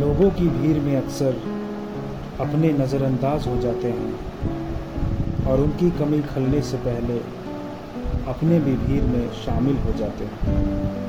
लोगों की भीड़ में अक्सर अपने नज़रअंदाज हो जाते हैं और उनकी कमी खलने से पहले अपने भी भीड़ में शामिल हो जाते हैं।